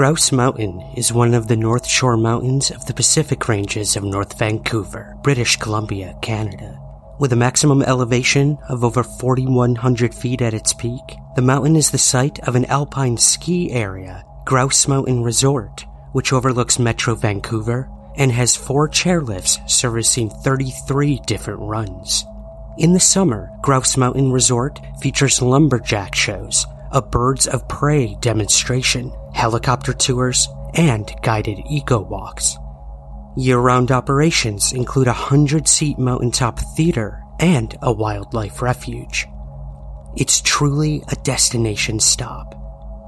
Grouse Mountain is one of the North Shore Mountains of the Pacific Ranges of North Vancouver, British Columbia, Canada. With a maximum elevation of over 4,100 feet at its peak, the mountain is the site of an alpine ski area, Grouse Mountain Resort, which overlooks Metro Vancouver and has four chairlifts servicing 33 different runs. In the summer, Grouse Mountain Resort features lumberjack shows, a birds of prey demonstration, helicopter tours, and guided eco walks. Year round operations include a 100 seat mountaintop theater and a wildlife refuge. It's truly a destination stop.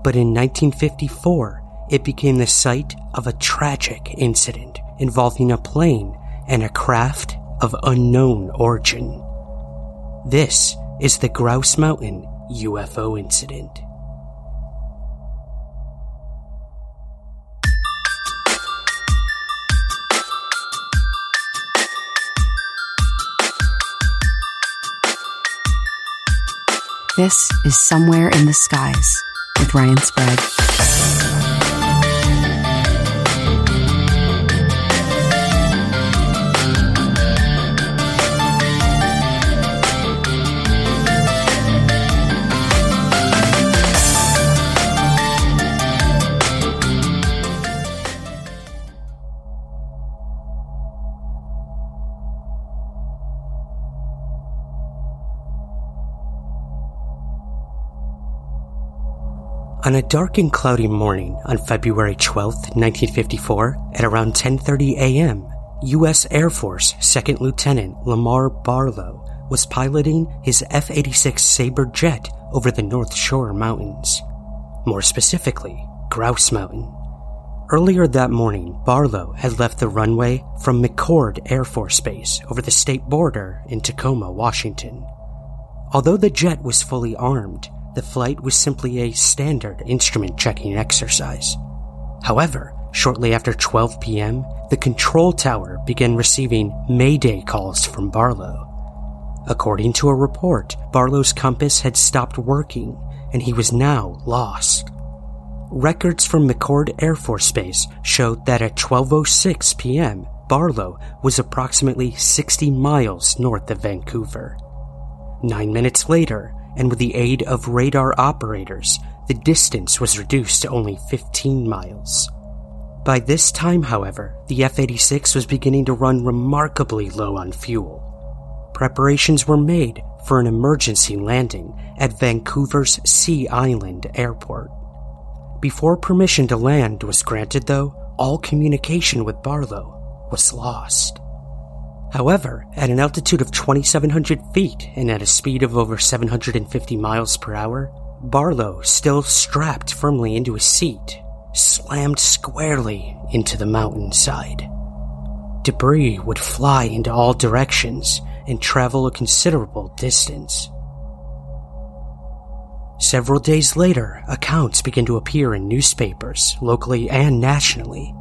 But in 1954, it became the site of a tragic incident involving a plane and a craft of unknown origin. This is the Grouse Mountain UFO incident. This is Somewhere in the Skies with Ryan Sprague. On a dark and cloudy morning on February 12, 1954, at around 10:30 a.m., U.S. Air Force Second Lieutenant Lamar Barlow was piloting his F-86 Sabre jet over the North Shore Mountains. More specifically, Grouse Mountain. Earlier that morning, Barlow had left the runway from McChord Air Force Base over the state border in Tacoma, Washington. Although the jet was fully armed, the flight was simply a standard instrument checking exercise. However, shortly after 12 p.m., the control tower began receiving Mayday calls from Barlow. According to a report, Barlow's compass had stopped working and he was now lost. Records from McChord Air Force Base showed that at 12:06 p.m., Barlow was approximately 60 miles north of Vancouver. 9 minutes later, and with the aid of radar operators, the distance was reduced to only 15 miles. By this time, however, the F 86 was beginning to run remarkably low on fuel. Preparations were made for an emergency landing at Vancouver's Sea Island Airport. Before permission to land was granted, though, all communication with Barlow was lost. However, at an altitude of 2,700 feet and at a speed of over 750 miles per hour, Barlow, still strapped firmly into his seat, slammed squarely into the mountainside. Debris would fly into all directions and travel a considerable distance. Several days later, accounts began to appear in newspapers, locally and nationally.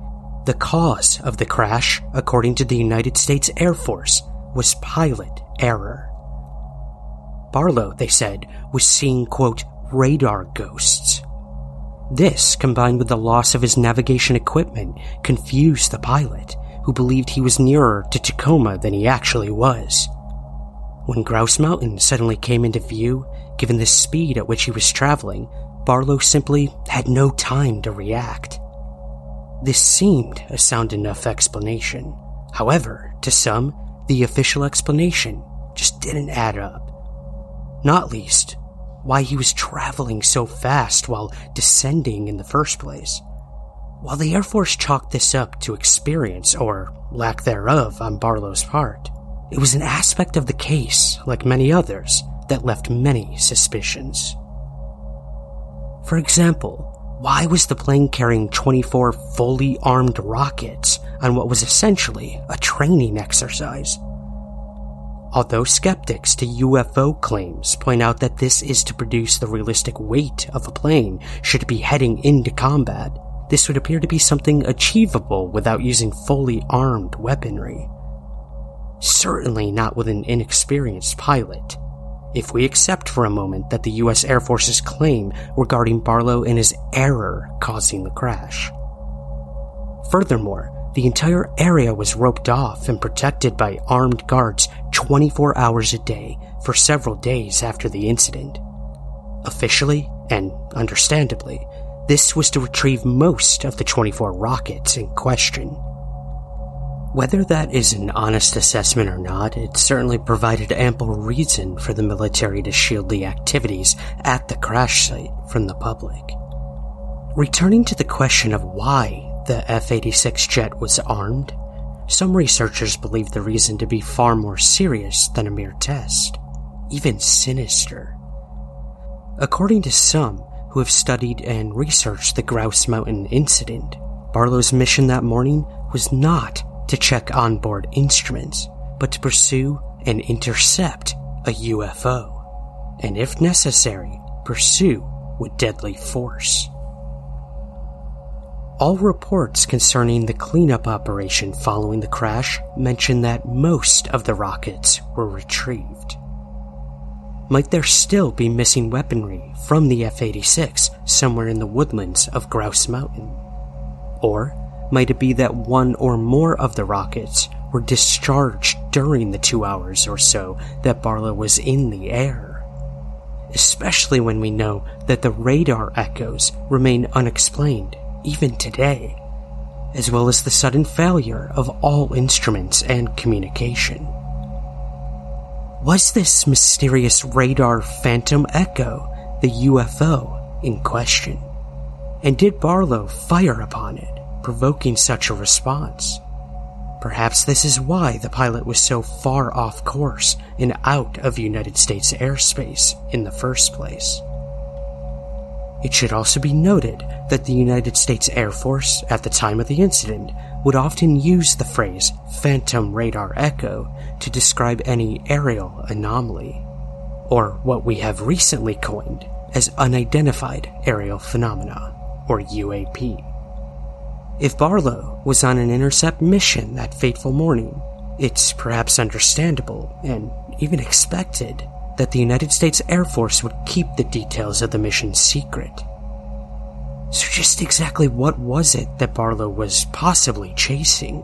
The cause of the crash, according to the United States Air Force, was pilot error. Barlow, they said, was seeing, quote, radar ghosts. This, combined with the loss of his navigation equipment, confused the pilot, who believed he was nearer to Tacoma than he actually was. When Grouse Mountain suddenly came into view, given the speed at which he was traveling, Barlow simply had no time to react. This seemed a sound enough explanation. However, to some, the official explanation just didn't add up. Not least, why he was traveling so fast while descending in the first place. While the Air Force chalked this up to experience, or lack thereof, on Barlow's part, it was an aspect of the case, like many others, that left many suspicions. For example, why was the plane carrying 24 fully armed rockets on what was essentially a training exercise? Although skeptics to UFO claims point out that this is to produce the realistic weight of a plane should it be heading into combat, this would appear to be something achievable without using fully armed weaponry. Certainly not with an inexperienced pilot. If we accept for a moment that the US Air Force's claim regarding Barlow and his error causing the crash. Furthermore, the entire area was roped off and protected by armed guards 24 hours a day for several days after the incident. Officially, and understandably, this was to retrieve most of the 24 rockets in question. Whether that is an honest assessment or not, it certainly provided ample reason for the military to shield the activities at the crash site from the public. Returning to the question of why the F 86 jet was armed, some researchers believe the reason to be far more serious than a mere test, even sinister. According to some who have studied and researched the Grouse Mountain incident, Barlow's mission that morning was not to check onboard instruments, but to pursue and intercept a UFO, and if necessary, pursue with deadly force. All reports concerning the cleanup operation following the crash mention that most of the rockets were retrieved. Might there still be missing weaponry from the F 86 somewhere in the woodlands of Grouse Mountain? Or might it be that one or more of the rockets were discharged during the two hours or so that Barlow was in the air? Especially when we know that the radar echoes remain unexplained even today, as well as the sudden failure of all instruments and communication. Was this mysterious radar phantom echo the UFO in question? And did Barlow fire upon it, provoking such a response? Perhaps this is why the pilot was so far off course and out of United States airspace in the first place. It should also be noted that the United States Air Force, at the time of the incident, would often use the phrase phantom radar echo to describe any aerial anomaly, or what we have recently coined as unidentified aerial phenomena, or UAP. If Barlow was on an intercept mission that fateful morning, it's perhaps understandable and even expected that the United States Air Force would keep the details of the mission secret. So, just exactly what was it that Barlow was possibly chasing?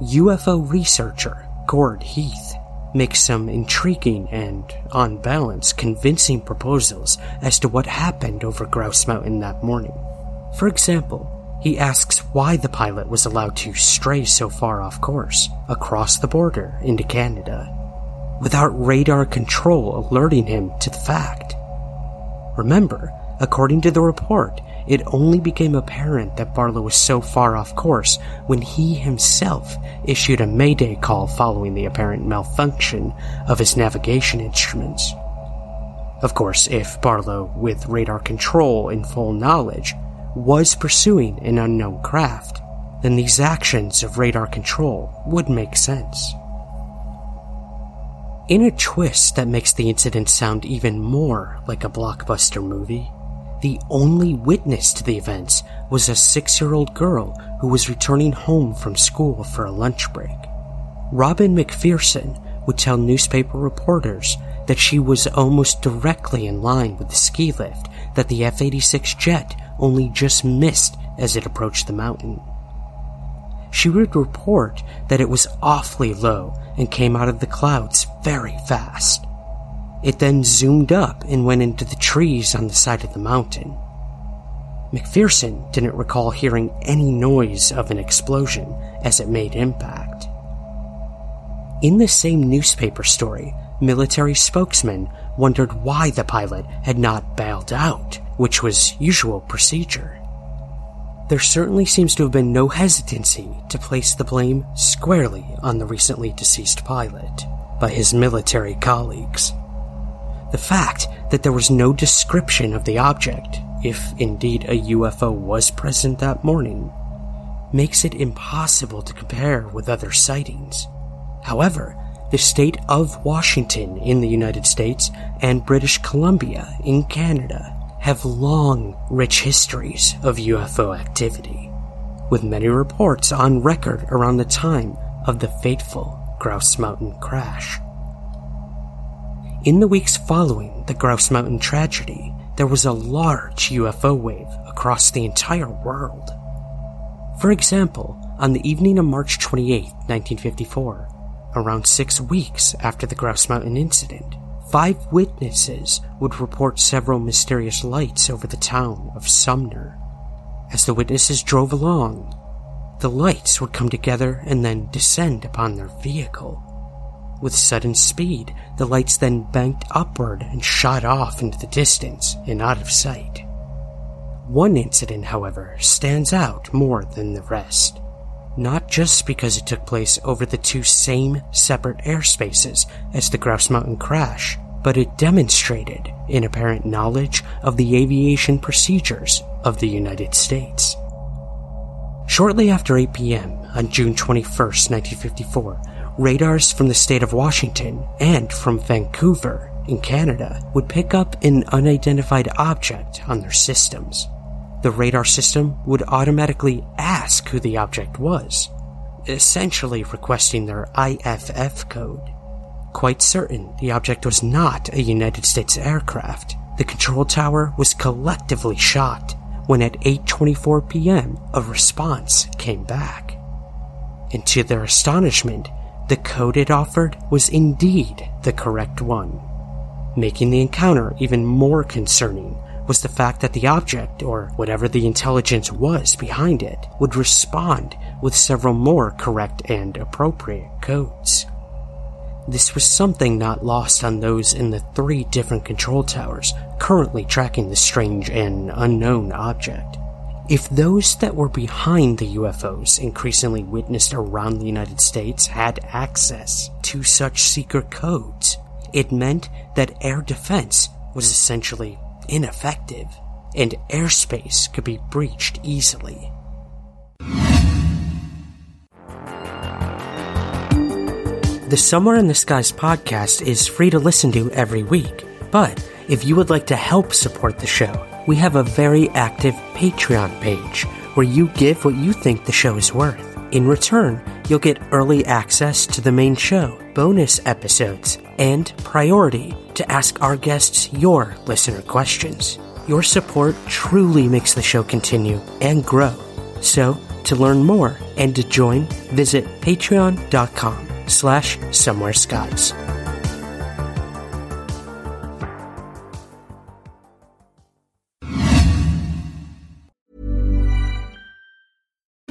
UFO researcher Gord Heath makes some intriguing and, on balance, convincing proposals as to what happened over Grouse Mountain that morning. For example, he asks why the pilot was allowed to stray so far off course across the border into Canada without radar control alerting him to the fact. Remember, according to the report, it only became apparent that Barlow was so far off course when he himself issued a mayday call following the apparent malfunction of his navigation instruments. Of course, if Barlow, with radar control and full knowledge, was pursuing an unknown craft, then these actions of radar control would make sense. In a twist that makes the incident sound even more like a blockbuster movie, the only witness to the events was a six year old girl who was returning home from school for a lunch break. Robin McPherson would tell newspaper reporters that she was almost directly in line with the ski lift that the F 86 jet only just missed as it approached the mountain. She would report that it was awfully low and came out of the clouds very fast. It then zoomed up and went into the trees on the side of the mountain. McPherson didn't recall hearing any noise of an explosion as it made impact. In the same newspaper story, military spokesman wondered why the pilot had not bailed out, which was usual procedure. there certainly seems to have been no hesitancy to place the blame squarely on the recently deceased pilot by his military colleagues. The fact that there was no description of the object, if indeed a UFO was present that morning, makes it impossible to compare with other sightings. However, the state of Washington in the United States and British Columbia in Canada have long, rich histories of UFO activity, with many reports on record around the time of the fateful Grouse Mountain crash. In the weeks following the Grouse Mountain tragedy, there was a large UFO wave across the entire world. For example, on the evening of March 28, 1954, around six weeks after the Grouse Mountain incident, five witnesses would report several mysterious lights over the town of Sumner. As the witnesses drove along, the lights would come together and then descend upon their vehicle. With sudden speed, the lights then banked upward and shot off into the distance and out of sight. One incident, however, stands out more than the rest not just because it took place over the two same separate airspaces as the Grouse Mountain crash, but it demonstrated an apparent knowledge of the aviation procedures of the United States. Shortly after 8 p.m. on June 21, 1954, radars from the state of Washington and from Vancouver in Canada would pick up an unidentified object on their systems the radar system would automatically ask who the object was, essentially requesting their IFF code. Quite certain the object was not a United States aircraft, the control tower was collectively shot when at 8:24 p.m. a response came back. And to their astonishment, the code it offered was indeed the correct one, making the encounter even more concerning was the fact that the object, or whatever the intelligence was behind it, would respond with several more correct and appropriate codes. This was something not lost on those in the three different control towers currently tracking the strange and unknown object. If those that were behind the UFOs increasingly witnessed around the United States had access to such secret codes, it meant that air defense was essentially ineffective, and airspace could be breached easily. The Somewhere in the Skies podcast is free to listen to every week, but if you would like to help support the show, we have a very active Patreon page where you give what you think the show is worth. In return, you'll get early access to the main show, bonus episodes, and priority to ask our guests your listener questions. Your support truly makes the show continue and grow. So, to learn more and to join, visit patreon.com slash somewhere skies.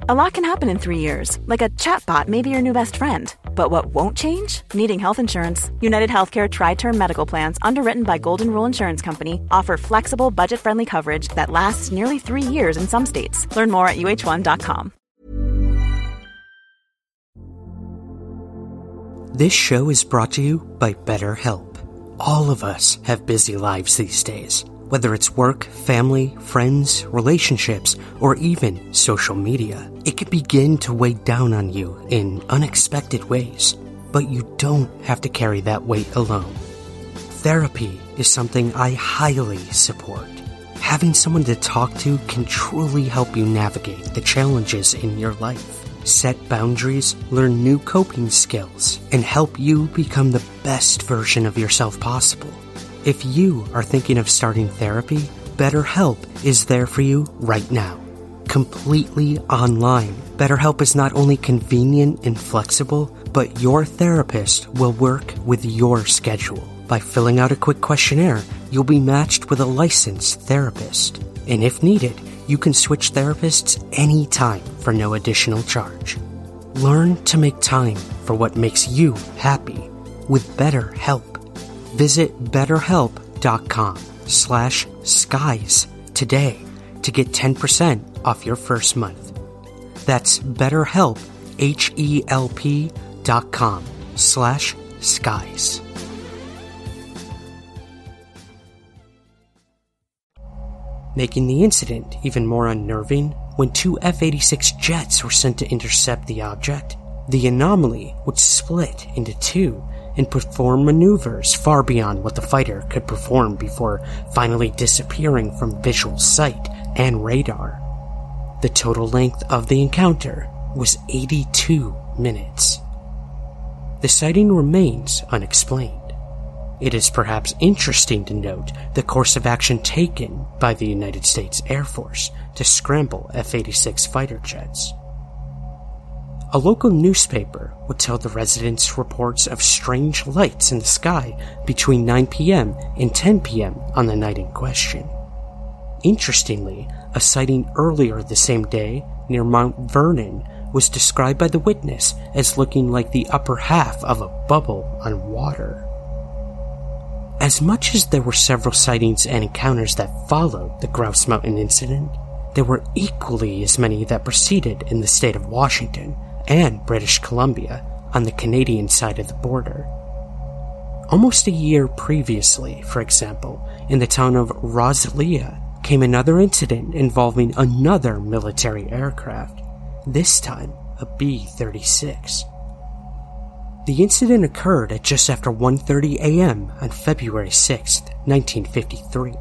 A lot can happen in three years, like a chatbot may be your new best friend. But what won't change? Needing health insurance. United Healthcare Tri Term Medical Plans, underwritten by Golden Rule Insurance Company, offer flexible, budget friendly coverage that lasts nearly three years in some states. Learn more at uh1.com. This show is brought to you by BetterHelp. All of us have busy lives these days. Whether it's work, family, friends, relationships, or even social media, it can begin to weigh down on you in unexpected ways. But you don't have to carry that weight alone. Therapy is something I highly support. Having someone to talk to can truly help you navigate the challenges in your life, set boundaries, learn new coping skills, and help you become the best version of yourself possible. If you are thinking of starting therapy, BetterHelp is there for you right now. Completely online, BetterHelp is not only convenient and flexible, but your therapist will work with your schedule. By filling out a quick questionnaire, you'll be matched with a licensed therapist. And if needed, you can switch therapists anytime for no additional charge. Learn to make time for what makes you happy with BetterHelp. Visit betterhelp.com slash skies today to get 10% off your first month. That's betterhelp, H-E-L-P dot com slash skies. Making the incident even more unnerving, when two F-86 jets were sent to intercept the object, the anomaly would split into two and perform maneuvers far beyond what the fighter could perform before finally disappearing from visual sight and radar. The total length of the encounter was 82 minutes. The sighting remains unexplained. It is perhaps interesting to note the course of action taken by the United States Air Force to scramble F 86 fighter jets. A local newspaper would tell the residents reports of strange lights in the sky between 9 p.m. and 10 p.m. on the night in question. Interestingly, a sighting earlier the same day near Mount Vernon was described by the witness as looking like the upper half of a bubble on water. As much as there were several sightings and encounters that followed the Grouse Mountain incident, there were equally as many that proceeded in the state of Washington and British Columbia on the Canadian side of the border. Almost a year previously, for example, in the town of Rosalia, came another incident involving another military aircraft, this time a B-36. The incident occurred at just after 1:30 a.m. on February 6, 1953.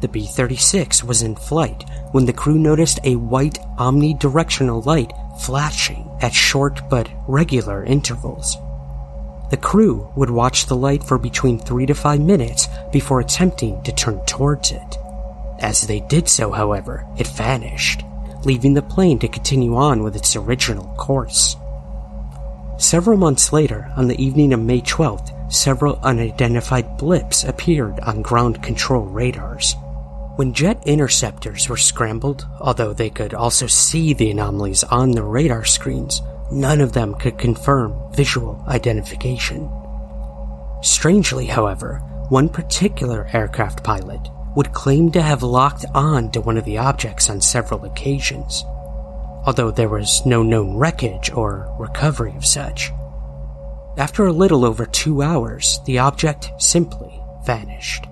The B-36 was in flight when the crew noticed a white omnidirectional light flashing at short but regular intervals. The crew would watch the light for between 3 to 5 minutes before attempting to turn towards it. As they did so, however, it vanished, leaving the plane to continue on with its original course. Several months later, on the evening of May 12th, several unidentified blips appeared on ground control radars. When jet interceptors were scrambled, although they could also see the anomalies on the radar screens, none of them could confirm visual identification. Strangely, however, one particular aircraft pilot would claim to have locked on to one of the objects on several occasions, although there was no known wreckage or recovery of such. After a little over two hours, the object simply vanished.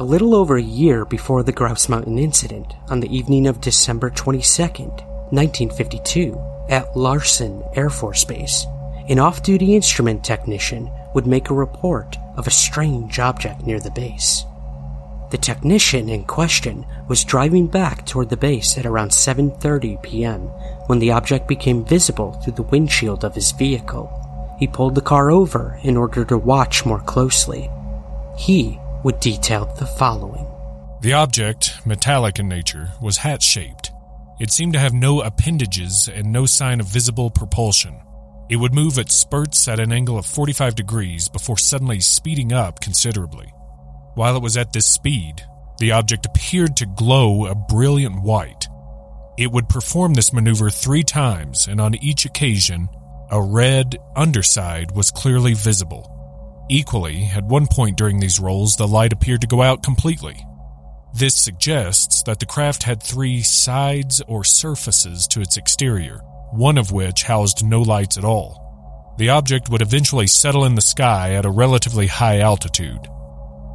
A little over a year before the Grouse Mountain incident, on the evening of December 22, 1952, at Larson Air Force Base, an off duty instrument technician would make a report of a strange object near the base. The technician in question was driving back toward the base at around 7:30 p.m. when the object became visible through the windshield of his vehicle. He pulled the car over in order to watch more closely. He would detail the following. The object, metallic in nature, was hat-shaped. It seemed to have no appendages and no sign of visible propulsion. It would move at spurts at an angle of 45 degrees before suddenly speeding up considerably. While it was at this speed, the object appeared to glow a brilliant white. It would perform this maneuver three times, and on each occasion, a red underside was clearly visible. Equally, at one point during these rolls, the light appeared to go out completely. This suggests that the craft had three sides or surfaces to its exterior, one of which housed no lights at all. The object would eventually settle in the sky at a relatively high altitude.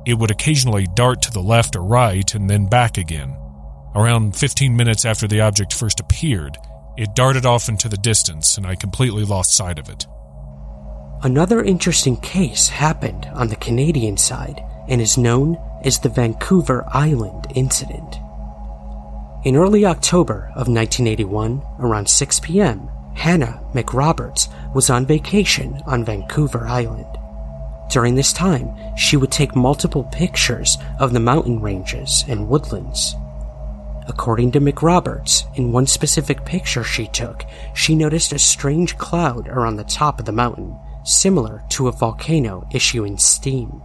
It would occasionally dart to the left or right and then back again. Around 15 minutes after the object first appeared, it darted off into the distance and I completely lost sight of it. Another interesting case happened on the Canadian side and is known as the Vancouver Island Incident. In early October of 1981, around 6 p.m., Hannah McRoberts was on vacation on Vancouver Island. During this time, she would take multiple pictures of the mountain ranges and woodlands. According to McRoberts, in one specific picture she took, she noticed a strange cloud around the top of the mountain, similar to a volcano issuing steam.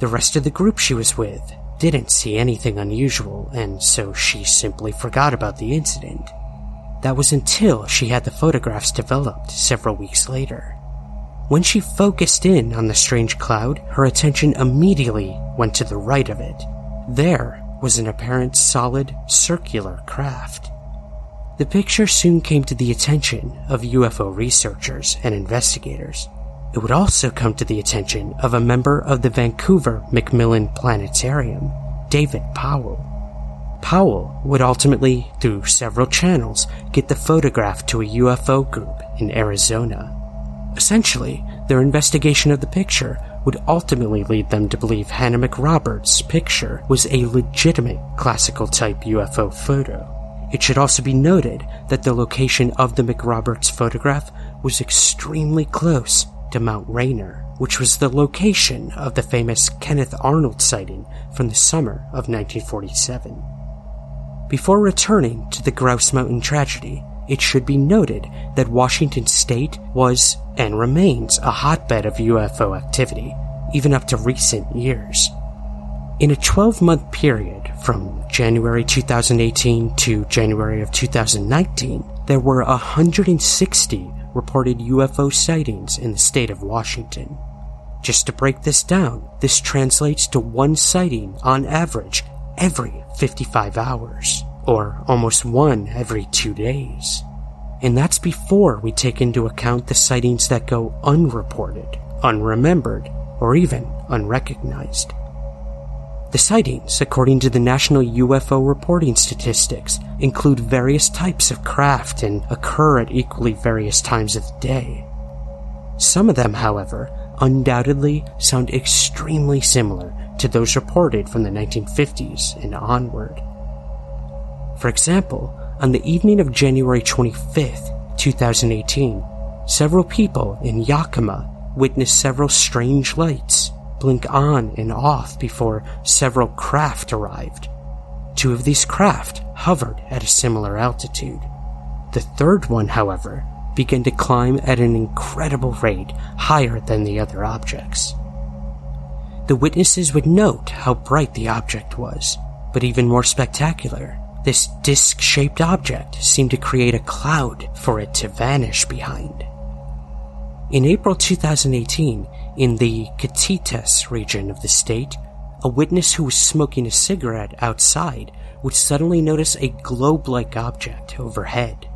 The rest of the group she was with didn't see anything unusual, and so she simply forgot about the incident. That was until she had the photographs developed several weeks later. When she focused in on the strange cloud, her attention immediately went to the right of it. There was an apparent solid circular craft. The picture soon came to the attention of UFO researchers and investigators. It would also come to the attention of a member of the Vancouver Macmillan Planetarium, David Powell. Powell would ultimately, through several channels, get the photograph to a UFO group in Arizona. Essentially, their investigation of the picture would ultimately lead them to believe Hannah McRoberts' picture was a legitimate classical type UFO photo. It should also be noted that the location of the McRoberts photograph was extremely close to Mount Rainier, which was the location of the famous Kenneth Arnold sighting from the summer of 1947. Before returning to the Grouse Mountain tragedy, it should be noted that Washington state was and remains a hotbed of UFO activity, even up to recent years. In a 12 month period from January 2018 to January of 2019, there were 160 reported UFO sightings in the state of Washington. Just to break this down, this translates to one sighting on average every 55 hours or almost one every two days. And that's before we take into account the sightings that go unreported, unremembered, or even unrecognized. The sightings, according to the National UFO Reporting Statistics, include various types of craft and occur at equally various times of the day. Some of them, however, undoubtedly sound extremely similar to those reported from the 1950s and onward. For example, on the evening of January 25th, 2018, several people in Yakima witnessed several strange lights blink on and off before several craft arrived. Two of these craft hovered at a similar altitude. The third one, however, began to climb at an incredible rate higher than the other objects. The witnesses would note how bright the object was, but even more spectacular, this disc shaped object seemed to create a cloud for it to vanish behind. In April 2018, in the Kittitas region of the state, a witness who was smoking a cigarette outside would suddenly notice a globe like object overhead.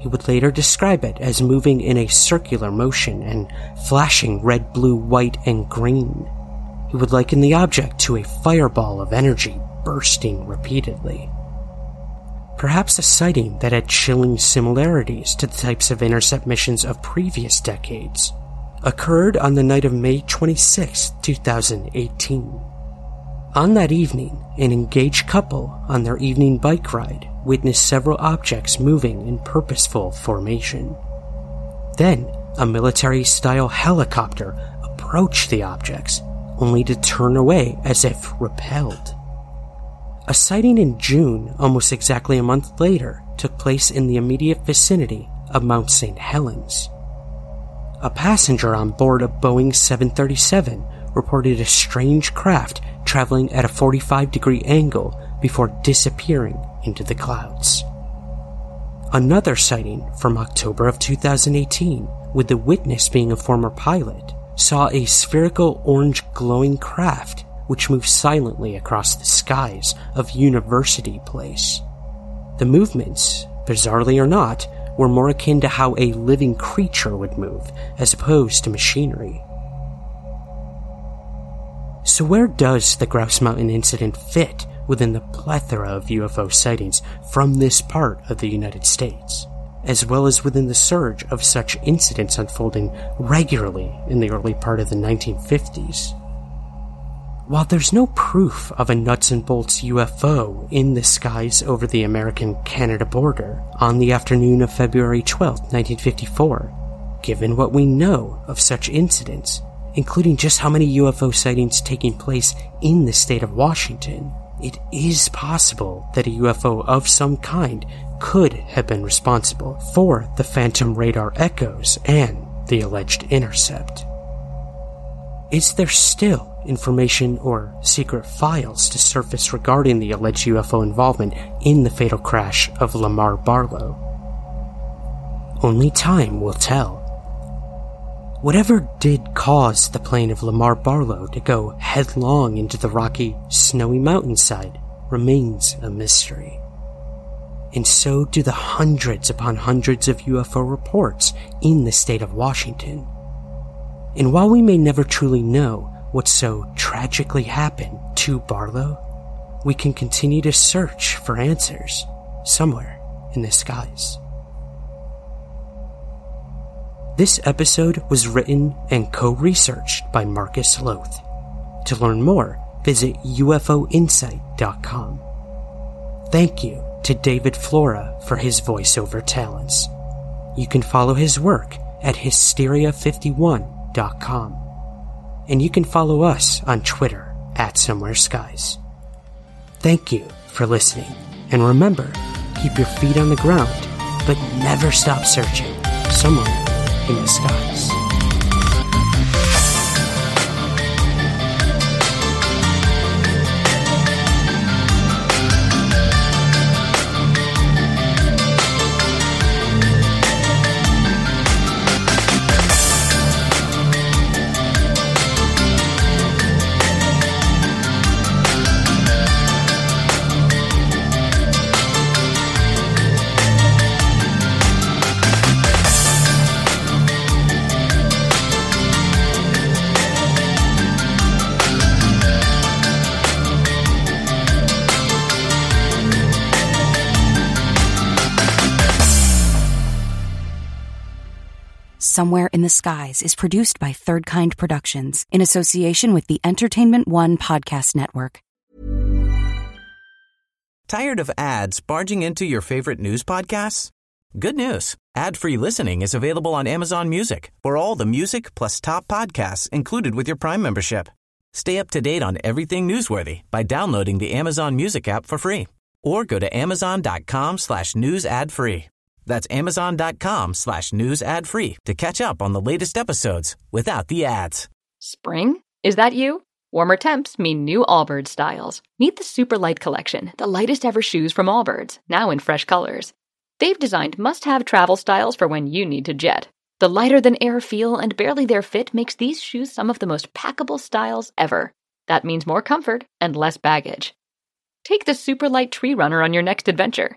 He would later describe it as moving in a circular motion and flashing red, blue, white, and green. He would liken the object to a fireball of energy bursting repeatedly perhaps a sighting that had chilling similarities to the types of intercept missions of previous decades, occurred on the night of May 26, 2018. On that evening, an engaged couple on their evening bike ride witnessed several objects moving in purposeful formation. Then, a military style helicopter approached the objects, only to turn away as if repelled. A sighting in June, almost exactly a month later, took place in the immediate vicinity of Mount St. Helens. A passenger on board a Boeing 737 reported a strange craft traveling at a 45 degree angle before disappearing into the clouds. Another sighting from October of 2018, with the witness being a former pilot, saw a spherical orange glowing craft which moved silently across the skies of University Place. The movements, bizarrely or not, were more akin to how a living creature would move, as opposed to machinery. So, where does the Grouse Mountain incident fit within the plethora of UFO sightings from this part of the United States, as well as within the surge of such incidents unfolding regularly in the early part of the 1950s? While there's no proof of a nuts and bolts UFO in the skies over the American Canada border on the afternoon of February 12, 1954, given what we know of such incidents, including just how many UFO sightings taking place in the state of Washington, it is possible that a UFO of some kind could have been responsible for the phantom radar echoes and the alleged intercept. Is there still information or secret files to surface regarding the alleged UFO involvement in the fatal crash of Lamar Barlow? Only time will tell. Whatever did cause the plane of Lamar Barlow to go headlong into the rocky, snowy mountainside remains a mystery. And so do the hundreds upon hundreds of UFO reports in the state of Washington. And while we may never truly know what so tragically happened to Barlow, we can continue to search for answers somewhere in the skies. This episode was written and co researched by Marcus Lowth. To learn more, visit UFOinsight.com. Thank you to David Flora for his voiceover talents. You can follow his work at hysteria51.com. And you can follow us on Twitter at Somewhere Skies. Thank you for listening, and remember, keep your feet on the ground, but never stop searching somewhere in the skies. Somewhere in the Skies is produced by Third Kind Productions in association with the Entertainment One Podcast Network. Tired of ads barging into your favorite news podcasts? Good news. Ad-free listening is available on Amazon Music for all the music plus top podcasts included with your Prime membership. Stay up to date on everything newsworthy by downloading the Amazon Music app for free or go to amazon.com slash news ad free. That's amazon.com slash news ad free to catch up on the latest episodes without the ads. Spring? Is that you? Warmer temps mean new Allbirds styles. Meet the Super Light Collection, the lightest ever shoes from Allbirds, now in fresh colors. They've designed must have travel styles for when you need to jet. The lighter than air feel and barely there fit makes these shoes some of the most packable styles ever. That means more comfort and less baggage. Take the Super Light Tree Runner on your next adventure.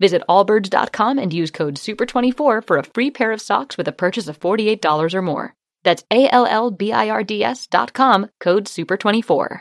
Visit allbirds.com and use code SUPER24 for a free pair of socks with a purchase of $48 or more. That's A L L B I R D S dot com, code SUPER24.